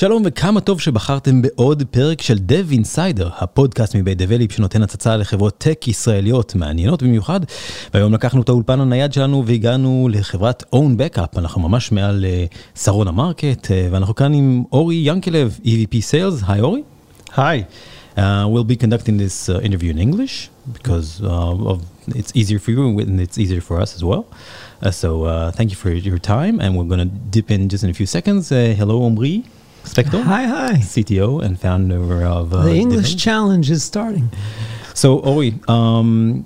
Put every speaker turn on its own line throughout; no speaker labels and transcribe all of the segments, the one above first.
שלום וכמה טוב שבחרתם בעוד פרק של Dev Insider, הפודקאסט מבית דבליפ שנותן הצצה לחברות טק ישראליות מעניינות במיוחד. והיום לקחנו את האולפן הנייד שלנו והגענו לחברת Own Backup, אנחנו ממש מעל uh, שרון המרקט, uh, ואנחנו כאן עם אורי ינקלב, EVP Sales, היי אורי.
היי.
Uh, we'll be conducting this uh, interview in English because uh, of, it's easier for you and it's easier for us as well. Uh, so uh, thank you for your time and we're going to dip in just in a few seconds. Uh, hello, Omri. Spector.
Hi, hi.
CTO and founder of uh,
the English
Divin.
challenge is starting.
So, Ori, um,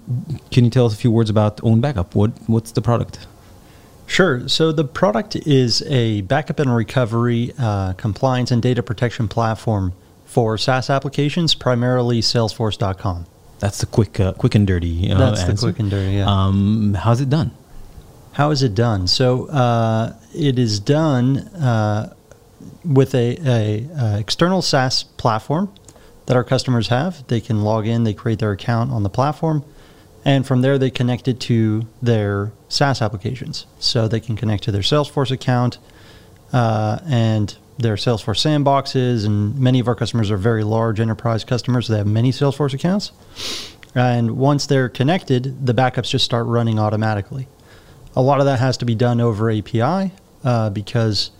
can you tell us a few words about Own Backup? What what's the product?
Sure. So the product is a backup and recovery uh, compliance and data protection platform for SaaS applications, primarily Salesforce.com.
That's the quick, uh, quick and dirty. Uh,
That's the quick and dirty. Yeah.
Um, how's it done?
How is it done? So uh, it is done uh, with a, a, uh external SaaS platform that our customers have. They can log in, they create their account on the platform, and from there they connect it to their SaaS applications. So they can connect to their Salesforce account uh, and their Salesforce sandboxes. And many of our customers are very large enterprise customers. They have many Salesforce accounts. And once they're connected, the backups just start running automatically. A lot of that has to be done over API uh, because,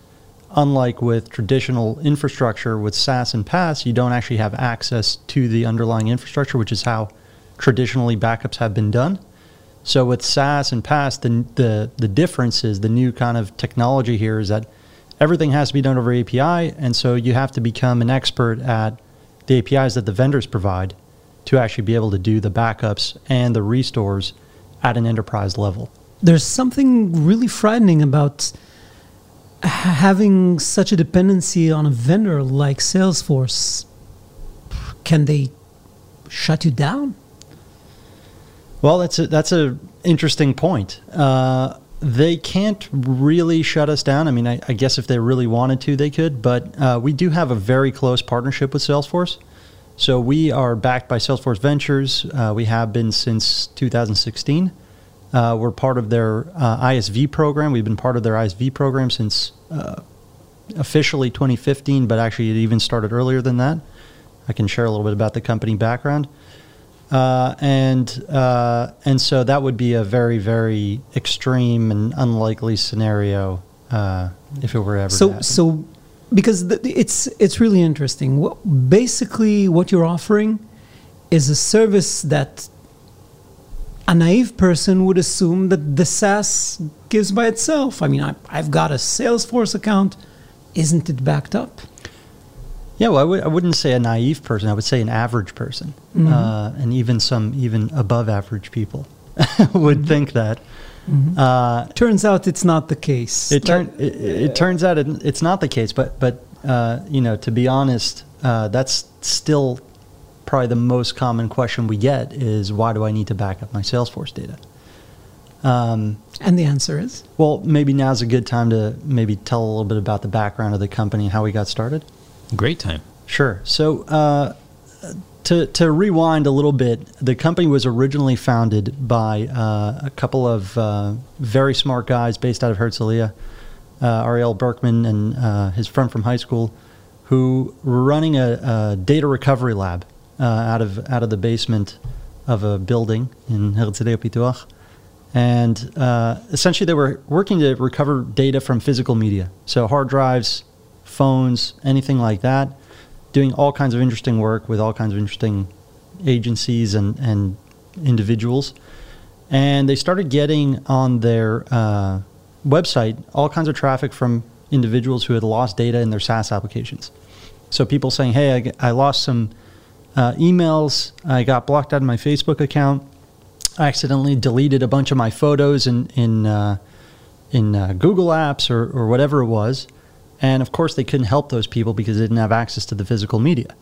unlike with traditional infrastructure with SaaS and PaaS, you don't actually have access to the underlying infrastructure, which is how traditionally backups have been done. So with SaaS and PaaS, the, the the difference is the new kind of technology here is that everything has to be done over API, and so you have to become an expert at the APIs that the vendors provide to actually be able to do the backups and the restores at an enterprise level.
There's something really frightening about having such a dependency on a vendor like Salesforce. Can they shut you down?
Well, that's a, that's a interesting point. Uh, they can't really shut us down. I mean, I, I guess if they really wanted to, they could. But uh, we do have a very close partnership with Salesforce. So we are backed by Salesforce Ventures. Uh, we have been since 2016. Uh, we're part of their uh, ISV program. We've been part of their ISV program since uh, officially 2015, but actually it even started earlier than that. I can share a little bit about the company background. Uh, and uh, and so that would be a very very extreme and unlikely scenario uh, if it were ever
So, so because th- it's it's really interesting. What, basically, what you're offering is a service that a naive person would assume that the SaaS gives by itself. I mean, I, I've got a Salesforce account. Isn't it backed up?
Yeah, well, I w- I wouldn't say a naive person. I would say an average person,
Mhm.
uh, and even some even above average people would think that. Uh,
Turns out it's not the case.
it, turn, it, it turns out it, it's not the case, but but uh, you know, to be honest, uh, that's still probably the most common question we get is why do I need to back up my Salesforce data? Um,
and the answer is
well, maybe now's a good time to maybe tell a little bit about the background of the company, and how we got started.
Great time.
Sure. So, uh, to to rewind a little bit, the company was originally founded by uh, a couple of uh, very smart guys based out of Herzliya, uh, Ariel Berkman and uh, his friend from high school, who were running a, a data recovery lab uh, out of out of the basement of a building in Herzliya Pituach. And uh, essentially, they were working to recover data from physical media, so hard drives, phones, anything like that, doing all kinds of interesting work with all kinds of interesting agencies and, and individuals. And they started getting on their uh, website all kinds of traffic from individuals who had lost data in their SaaS applications. So people saying, hey, I lost some uh, emails, I got blocked out of my Facebook account, I accidentally deleted a bunch of my photos in, in, uh, in uh, Google Apps or, or whatever it was. And of course, they couldn't help those people because they didn't have access to the physical media.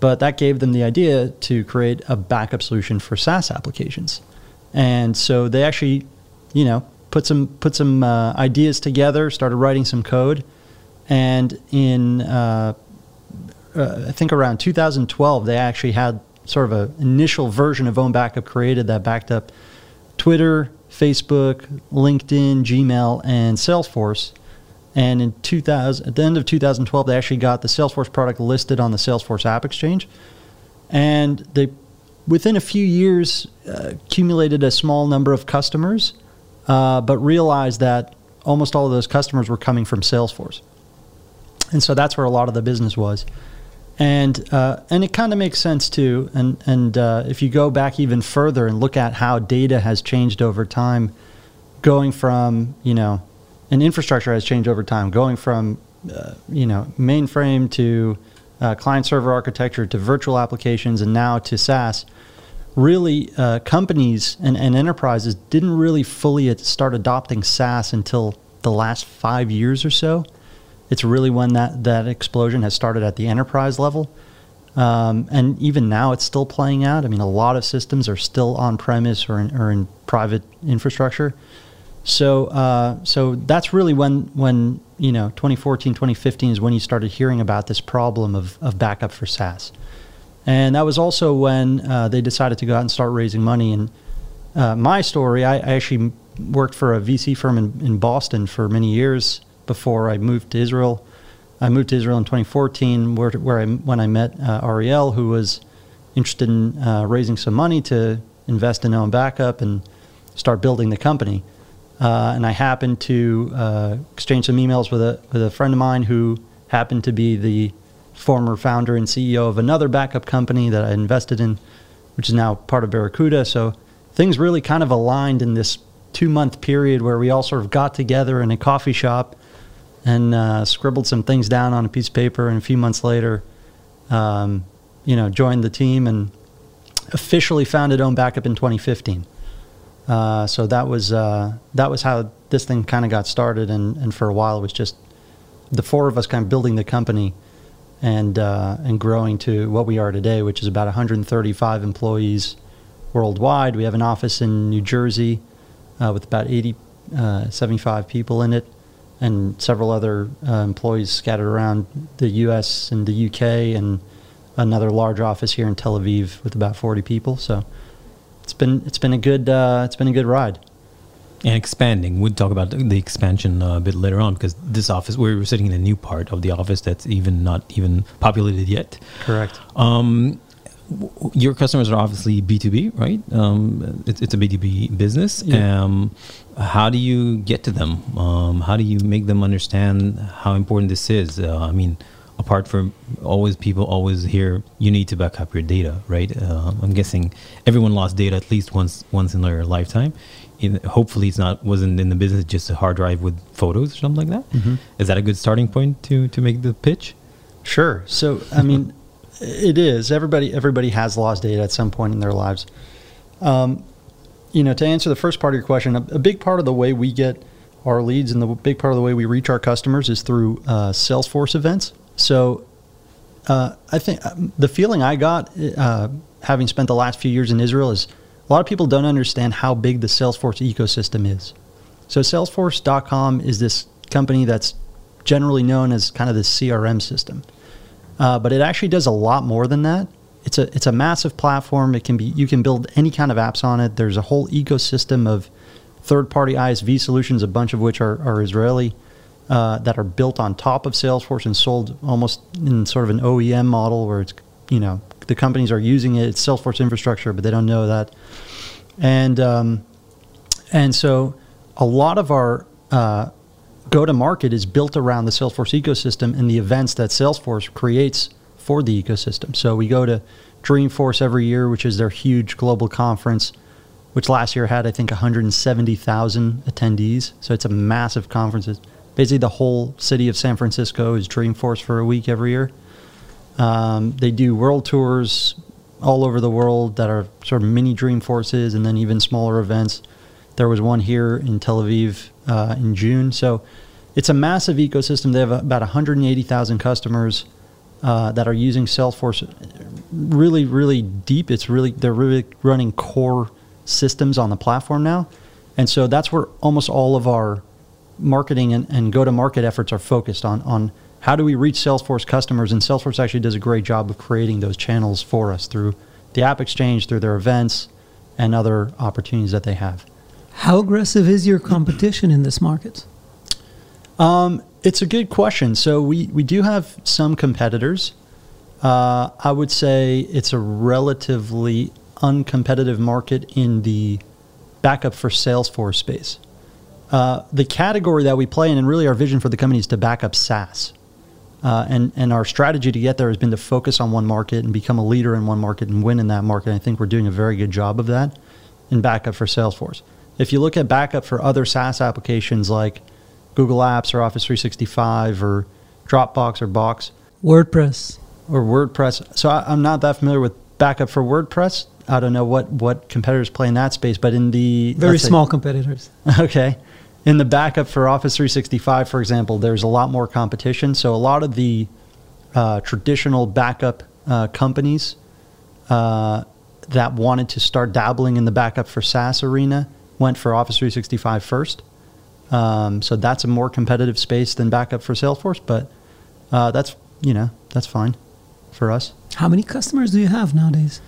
But that gave them the idea to create a backup solution for SaaS applications. And so they actually, you know, put some put some uh, ideas together, started writing some code, and in uh, I think around 2012 they actually had sort of an initial version of Own Backup created that backed up Twitter, Facebook, LinkedIn, Gmail, and Salesforce. And in 2000, at the end of 2012, they actually got the Salesforce product listed on the Salesforce App Exchange, and they, within a few years, uh, accumulated a small number of customers, uh, but realized that almost all of those customers were coming from Salesforce, and so that's where a lot of the business was and uh, and it kind of makes sense too. And and uh, if you go back even further and look at how data has changed over time, going from you know, an infrastructure has changed over time, going from uh, you know mainframe to uh, client server architecture to virtual applications and now to SaaS. Really, uh, companies and, and enterprises didn't really fully start adopting SaaS until the last five years or so it's really when that, that explosion has started at the enterprise level. Um, and even now, it's still playing out. I mean, a lot of systems are still on premise or in, or in private infrastructure. So, uh, so that's really when, when you know, 2014, 2015 is when you started hearing about this problem of, of backup for SaaS. And that was also when uh, they decided to go out and start raising money. And uh, my story, I, I, actually worked for a VC firm in, in Boston for many years before I moved to Israel. I moved to Israel in 2014, where, where I, when I met uh, Ariel, who was interested in uh, raising some money to invest in own backup and start building the company. Uh, and I happened to uh, exchange some emails with a with a friend of mine who happened to be the former founder and CEO of another backup company that I invested in, which is now part of Barracuda. So things really kind of aligned in this two month period where we all sort of got together in a coffee shop and uh, scribbled some things down on a piece of paper. And a few months later, um, you know, joined the team and officially founded Own Backup in 2015. Uh, so that was uh, that was how this thing kind of got started, and, and for a while it was just the four of us kind of building the company and uh, and growing to what we are today, which is about 135 employees worldwide. We have an office in New Jersey uh, with about 80, uh, 75 people in it and several other uh, employees scattered around the U.S. and the U.K. and another large office here in Tel Aviv with about 40 people. So it's been it's been a good uh, it's been a good ride.
And expanding, we'll talk about the expansion uh, a bit later on because this office we're sitting in a new part of the office that's even not even populated yet.
Correct.
Um, your customers are obviously B2B, right? Um, it's, it's, a B2B business. Yeah. Um, how do you get to them? Um, how do you make them understand how important this is? Uh, I mean, apart from always people always hear you need to back up your data, right? Uh, I'm guessing everyone lost data at least once once in their lifetime. In, hopefully, it's not wasn't in the business just a hard drive with photos or something like that. Mm-hmm. Is that a good starting point to to make the pitch?
Sure. So, I mean. It is. Everybody everybody has lost data at some point in their lives. Um, you know, to answer the first part of your question, a, a, big part of the way we get our leads and the big part of the way we reach our customers is through uh, Salesforce events. So, uh, I think um, the feeling I got uh, having spent the last few years in Israel is a lot of people don't understand how big the Salesforce ecosystem is. So, Salesforce.com is this company that's generally known as kind of the CRM system. Uh, but it actually does a lot more than that. It's a it's a massive platform. It can be you can build any kind of apps on it. There's a whole ecosystem of third-party ISV solutions, a bunch of which are, are Israeli, uh, that are built on top of Salesforce and sold almost in sort of an OEM model where it's you know the companies are using it. It's Salesforce infrastructure, but they don't know that. And um, and so a lot of our uh, go to market is built around the Salesforce ecosystem and the events that Salesforce creates for the ecosystem. So we go to Dreamforce every year, which is their huge global conference, which last year had, I think, 170,000 attendees. So it's a massive conference. It's basically, the whole city of San Francisco is Dreamforce for a week every year. Um, they do world tours all over the world that are sort of mini Dreamforces and then even smaller events. There was one here in Tel Aviv uh, in June. So it's a massive ecosystem. They have about 180,000 customers uh, that are using Salesforce really, really deep. It's really they're really running core systems on the platform now. And so that's where almost all of our marketing and, and go to market efforts are focused on on how do we reach Salesforce customers? And Salesforce actually does a great job of creating those channels for us through the App Exchange, through their events, and other opportunities that they have.
How aggressive is your competition in this market?
Um, it's a good question. So we, we do have some competitors. Uh, I would say it's a relatively uncompetitive market in the backup for Salesforce space. Uh, the category that we play in, and really our vision for the company is to back up SaaS. Uh, and, and our strategy to get there has been to focus on one market and become a leader in one market and win in that market. I think we're doing a very good job of that in backup for Salesforce. If you look at backup for other SaaS applications like Google Apps or Office 365 or Dropbox or Box,
WordPress,
or WordPress. So I, am not that familiar with backup for WordPress. I don't know what, what competitors play in that space, but in the
very small say, competitors.
Okay in the backup for Office 365, for example, there's a lot more competition. So a lot of the uh, traditional backup uh, companies uh, that wanted to start dabbling in the backup for SaaS arena went for Office 365 first. Um, so that's a more competitive space than backup for Salesforce, but uh, that's you know that's fine for us.
How many customers do you have nowadays?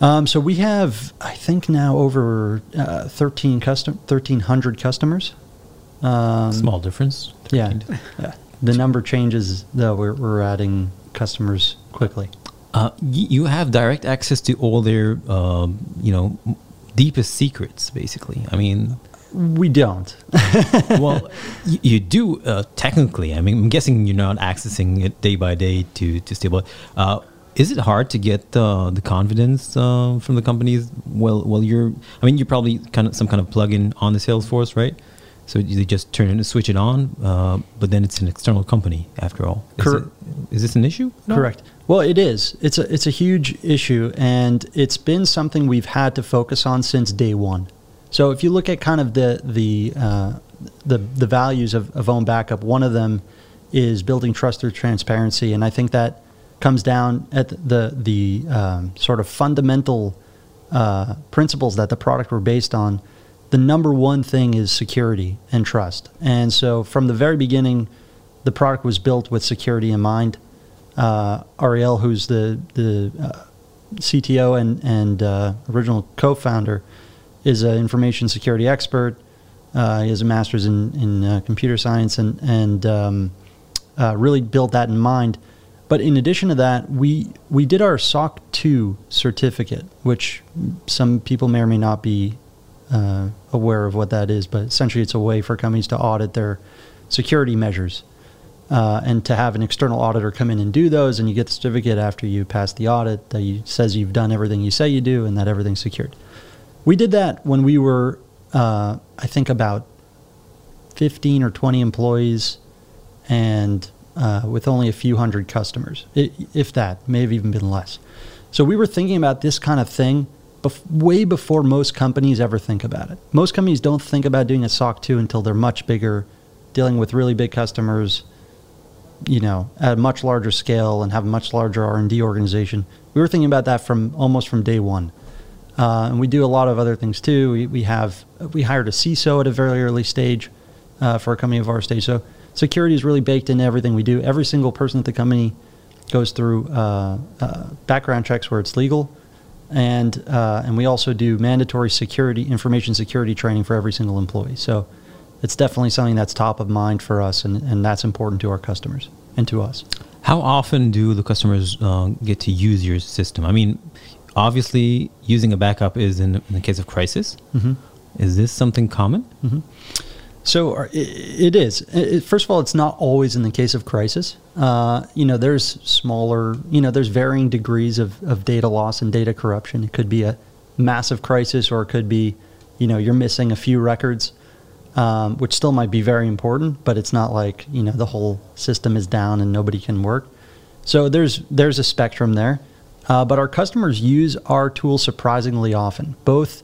Um, so we have, I think now over uh, 13 custom, 1,300 customers.
Um, Small difference.
Yeah, yeah. The number changes though. We're, we're adding customers quickly.
Uh, you have direct access to all their, uh, you know, deepest secrets, basically. I mean,
we don't.
well, you, you do uh, technically. I mean, I'm guessing you're not accessing it day by day to to stable. Uh, is it hard to get the the confidence uh, from the companies? Well, well, you're. I mean, you're probably kind of some kind of plugin on the Salesforce, right? So they just turn it and switch it on, uh, but then it's an external company after all. Is, Cor- it, is this an issue?
No. Correct. Well, it is. It's a it's a huge issue, and it's been something we've had to focus on since day one. So if you look at kind of the the uh, the, the values of, of own backup, one of them is building trust through transparency, and I think that comes down at the the um, sort of fundamental uh, principles that the product were based on the number one thing is security and trust. And so from the very beginning, the product was built with security in mind. Uh, Ariel, who's the the uh, CTO and and uh, original co-founder, is an information security expert. Uh, he has a master's in in uh, computer science and and um, uh, really built that in mind. But in addition to that, we we did our SOC 2 certificate, which some people may or may not be aware of what that is, but essentially it's a way for companies to audit their security measures. Uh, and to have an external auditor come in and do those, and you get the certificate after you pass the audit that you, says you've done everything you say you do and that everything's secured. We did that when we were, uh, I think, about 15 or 20 employees and uh, with only a few hundred customers, if that, may have even been less. So we were thinking about this kind of thing bef- way before most companies ever think about it. Most companies don't think about doing a SOC 2 until they're much bigger, dealing with really big customers, you know, at a much larger scale and have a much larger R&D organization. We were thinking about that from almost from day one. Uh, and we do a lot of other things too. We, we have we hired a CISO at a very early stage uh, for a company of our stage. So security is really baked into everything we do. Every single person at the company goes through uh, uh background checks where it's legal and uh, and we also do mandatory security information security training for every single employee. So it's definitely something that's top of mind for us, and, and that's important to our customers and to us.
How often do the customers uh, get to use your system? I mean, obviously, using a backup is in, in the case of crisis. Mm-hmm. Is this something common?
Mm-hmm. So uh, it is. First of all, it's not always in the case of crisis. Uh, you know, there's smaller, you know, there's varying degrees of, of data loss and data corruption. It could be a massive crisis or it could be, you know, you're missing a few records, um, which still might be very important, but it's not like, you know, the whole system is down and nobody can work. So there's, there's a spectrum there. Uh, but our customers use our tool surprisingly often, both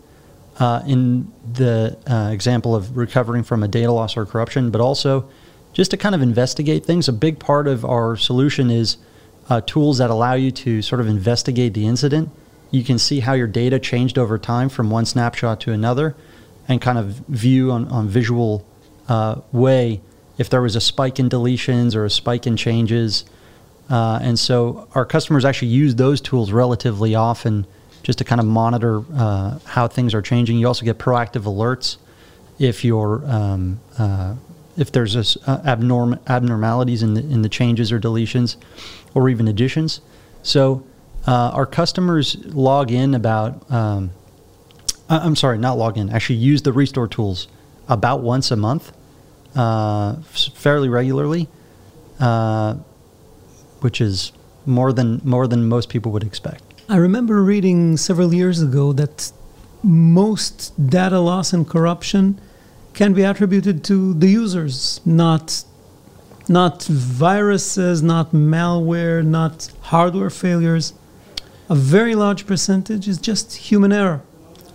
uh, in the uh, example of recovering from a data loss or corruption, but also just to kind of investigate things. A big part of our solution is uh, tools that allow you to sort of investigate the incident. You can see how your data changed over time from one snapshot to another. And kind of view on, on visual uh, way if there was a spike in deletions or a spike in changes. Uh, and so our customers actually use those tools relatively often just to kind of monitor uh, how things are changing. You also get proactive alerts if you're um, uh, if there's a, uh, abnorm- abnormalities in the, in the changes or deletions or even additions. So uh, our customers log in about um, I'm sorry, not log in. Actually, use the restore tools about once a month, uh, fairly regularly, uh, which is more than more than most people would expect.
I remember reading several years ago that most data loss and corruption can be attributed to the users, not not viruses, not malware, not hardware failures. A very large percentage is just human error.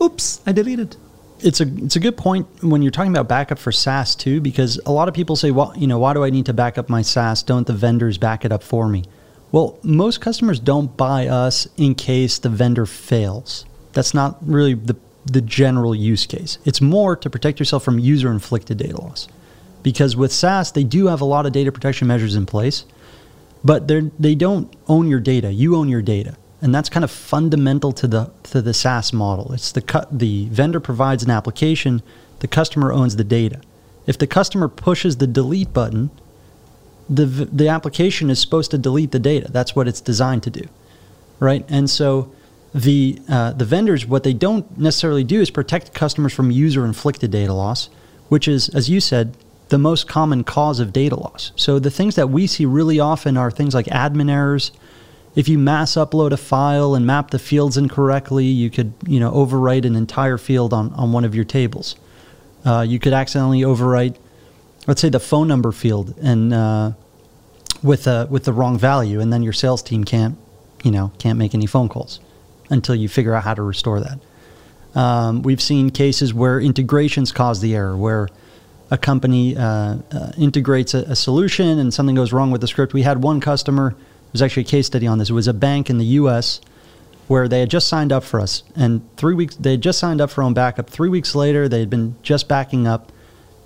Oops, I deleted.
It's a it's a good point when you're talking about backup for SaaS too, because a lot of people say, well, you know, why do I need to back up my SaaS? Don't the vendors back it up for me? Well, most customers don't buy us in case the vendor fails. That's not really the the general use case. It's more to protect yourself from user inflicted data loss. Because with SaaS, they do have a lot of data protection measures in place, but they they don't own your data. You own your data and that's kind of fundamental to the to the SaaS model. It's the the vendor provides an application, the customer owns the data. If the customer pushes the delete button, the the application is supposed to delete the data. That's what it's designed to do, right? And so the uh, the vendors what they don't necessarily do is protect customers from user inflicted data loss, which is as you said the most common cause of data loss. So the things that we see really often are things like admin errors if you mass upload a file and map the fields incorrectly, you could you know overwrite an entire field on, on one of your tables. Uh, you could accidentally overwrite, let's say, the phone number field and uh, with a, with the wrong value, and then your sales team can't you know can't make any phone calls until you figure out how to restore that. Um, we've seen cases where integrations cause the error, where a company uh, uh integrates a, a solution and something goes wrong with the script. We had one customer was actually a case study on this. It was a bank in the U.S. where they had just signed up for us, and three weeks they had just signed up for own backup. Three weeks later, they had been just backing up.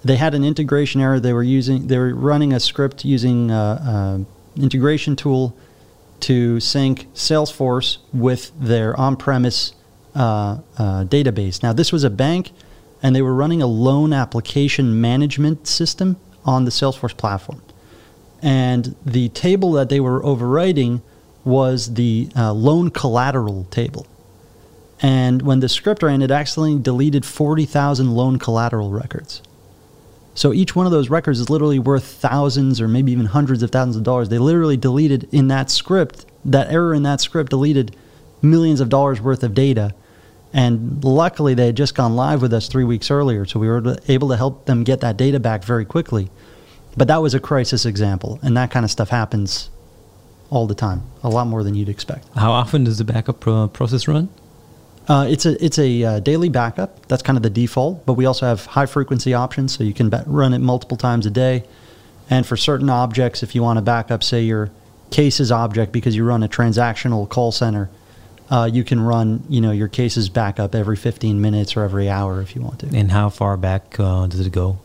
They had an integration error. They were using they were running a script using an integration tool to sync Salesforce with their on-premise uh, uh, database. Now, this was a bank, and they were running a loan application management system on the Salesforce platform and the table that they were overwriting was the uh, loan collateral table. And when the script ran, it accidentally deleted 40,000 loan collateral records. So each one of those records is literally worth thousands or maybe even hundreds of thousands of dollars. They literally deleted in that script, that error in that script deleted millions of dollars worth of data. And luckily, they had just gone live with us three weeks earlier, so we were able to help them get that data back very quickly. But that was a crisis example, and that kind of stuff happens all the time, a lot more than you'd expect.
How often does the backup pro- process run?
Uh, it's a it's a uh, daily backup. That's kind of the default, but we also have high frequency options, so you can run it multiple times a day. And for certain objects, if you want to back up, say your cases object, because you run a transactional call center, uh, you can run you know your cases backup every 15 minutes or every hour if you want to.
And how far back uh, does it go?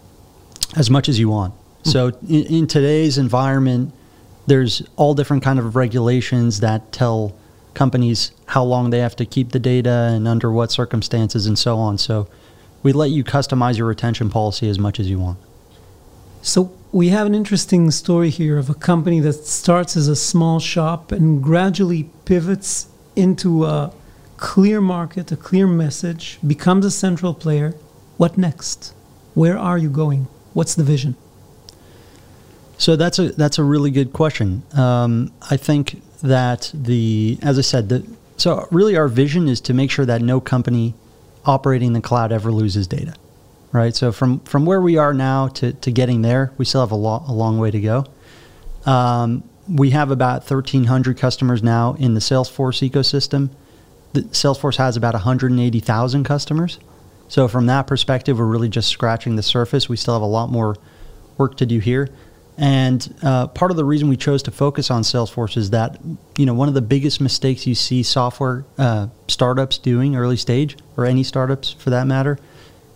As much as you want. So in, in, today's environment, there's all different kind of regulations that tell companies how long they have to keep the data and under what circumstances and so on. So we let you customize your retention policy as much as you want.
So we have an interesting story here of a company that starts as a small shop and gradually pivots into a clear market, a clear message, becomes a central player. What next? Where are you going? What's the vision?
So that's a that's a really good question. Um, I think that the as I said, so really our vision is to make sure that no company operating the cloud ever loses data, right? So from from where we are now to to getting there, we still have a, lo- a long way to go. Um, we have about 1,300 customers now in the Salesforce ecosystem. The Salesforce has about 180,000 customers. So from that perspective, we're really just scratching the surface. We still have a lot more work to do here. And uh, part of the reason we chose to focus on Salesforce is that you know one of the biggest mistakes you see software uh, startups doing early stage or any startups for that matter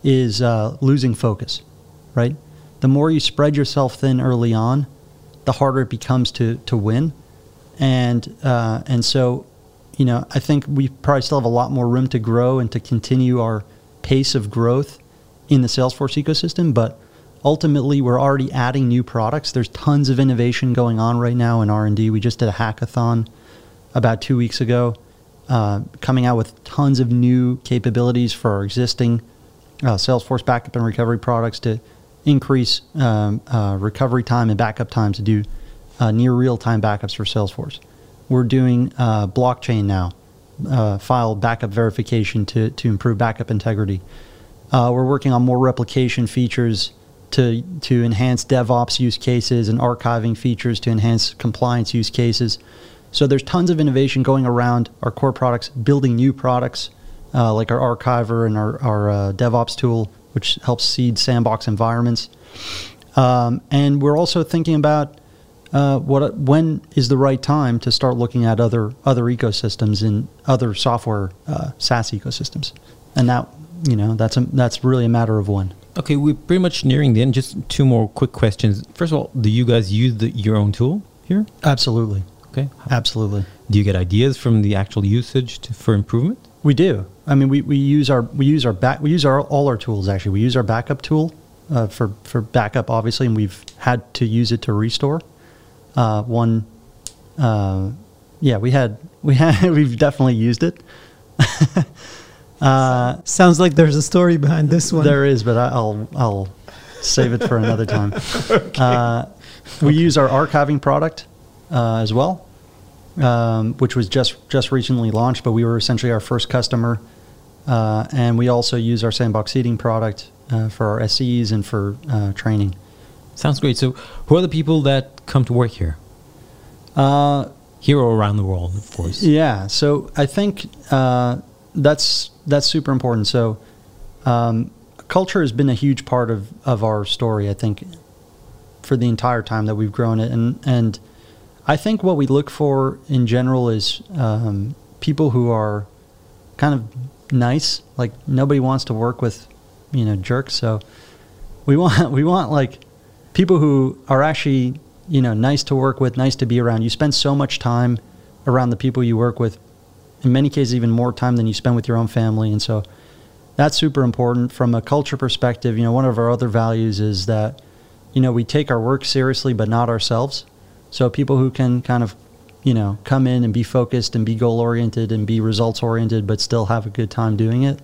is uh, losing focus, right? The more you spread yourself thin early on, the harder it becomes to to win, and uh, and so, you know, I think we probably still have a lot more room to grow and to continue our pace of growth in the Salesforce ecosystem, but ultimately we're already adding new products. There's tons of innovation going on right now in r&d we just did a hackathon about two weeks ago uh, coming out with tons of new capabilities for our existing uh, salesforce backup and recovery products to increase um, uh, recovery time and backup time to do uh, near real-time backups for salesforce. We're doing uh, blockchain now uh, file backup verification to, to improve backup integrity. We're working on more replication features to to enhance DevOps use cases and archiving features to enhance compliance use cases. So there's tons of innovation going around our core products, building new products uh, like our archiver and our, our uh, DevOps tool, which helps seed sandbox environments. Um, and we're also thinking about uh, what when is the right time to start looking at other other ecosystems in other software uh, SaaS ecosystems, and that you know that's a, that's really a matter of when.
Okay, we're pretty much nearing the end. Just two more quick questions. First of all, do you guys use the, your own tool here?
Absolutely.
Okay.
Absolutely.
Do you get ideas from the actual usage to, for improvement?
We do. I mean, we, we use our we use our back we use our all our tools actually. We use our backup tool uh, for for backup obviously, and we've had to use it to restore. Uh, one, uh, yeah, we had we had we've definitely used it.
Uh, Sounds like there's a story behind this one.
There is, but I- I'll I'll save it for another time. uh, we use our archiving product uh, as well, um, which was just just recently launched, but we were essentially our first customer. Uh, and we also use our sandbox seeding product uh, for our SEs and for uh, training.
Sounds great. So, who are the people that come to work here?
Uh,
Here or around the world, of course.
Yeah, so I think uh, that's that's super important. So um, culture has been a huge part of, of our story. I think for the entire time that we've grown it, and and I think what we look for in general is um, people who are kind of nice. Like nobody wants to work with you know jerks. So we want we want like people who are actually you know nice to work with, nice to be around. You spend so much time around the people you work with. In many cases, even more time than you spend with your own family, and so that's super important from a culture perspective. You know, one of our other values is that you know we take our work seriously, but not ourselves. So people who can kind of you know come in and be focused and be goal oriented and be results oriented, but still have a good time doing it.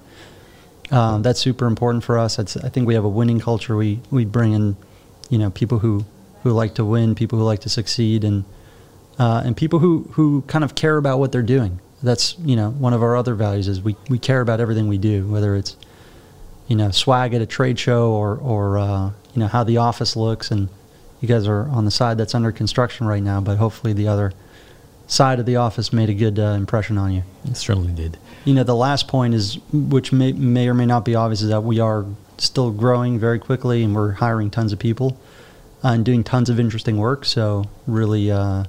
Um, that's super important for us. I think we have a winning culture. We we bring in, you know, people who, who like to win, people who like to succeed, and uh, and people who, who kind of care about what they're doing. That's you know one of our other values is we, we care about everything we do, whether it's you know swag at a trade show or or uh, you know how the office looks. And you guys are on the side that's under construction right now, but hopefully the other side of the office made a good uh, impression on you.
It certainly did.
You know, the last point is, which may, may or may not be obvious, is that we are still growing very quickly and we're hiring tons of people uh, and doing tons of interesting work. So, really, uh,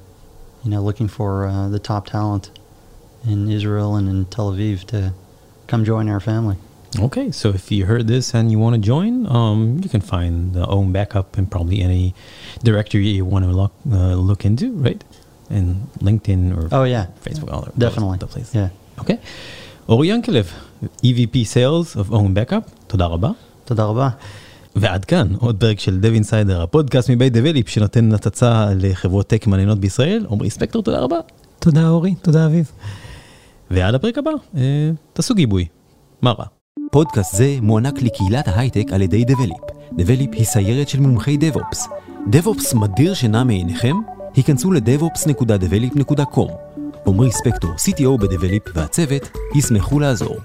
you know, looking for uh, the top talent in Israel and in Tel Aviv to come join our family.
Okay, so if you heard this and you want to join, um, you can find the own backup in probably any directory you want to look uh, look into, right? And LinkedIn or
Oh, yeah.
Facebook, all those-
Definitely.
the places.
Yeah.
Okay. אורי ינקלב, EVP Sales of Own Backup, תודה רבה.
תודה רבה.
ועד כאן עוד פרק של Dev Insider, הפודקאסט מבית דבליפ שנותן הצצה לחברות טק מעניינות בישראל. עמרי ספקטור, תודה רבה.
תודה אורי, תודה אביב.
ועד הפרק הבא, אה, תעשו גיבוי. מה רע?
פודקאסט זה מוענק לקהילת ההייטק על ידי דבליפ. דבליפ היא סיירת של מומחי דב-אופס. דב-אופס מדיר שינה מעיניכם? היכנסו ל-devops.develop.com. עמרי ספקטור, CTO בדבליפ והצוות, ישמחו לעזור.